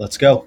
Let's go.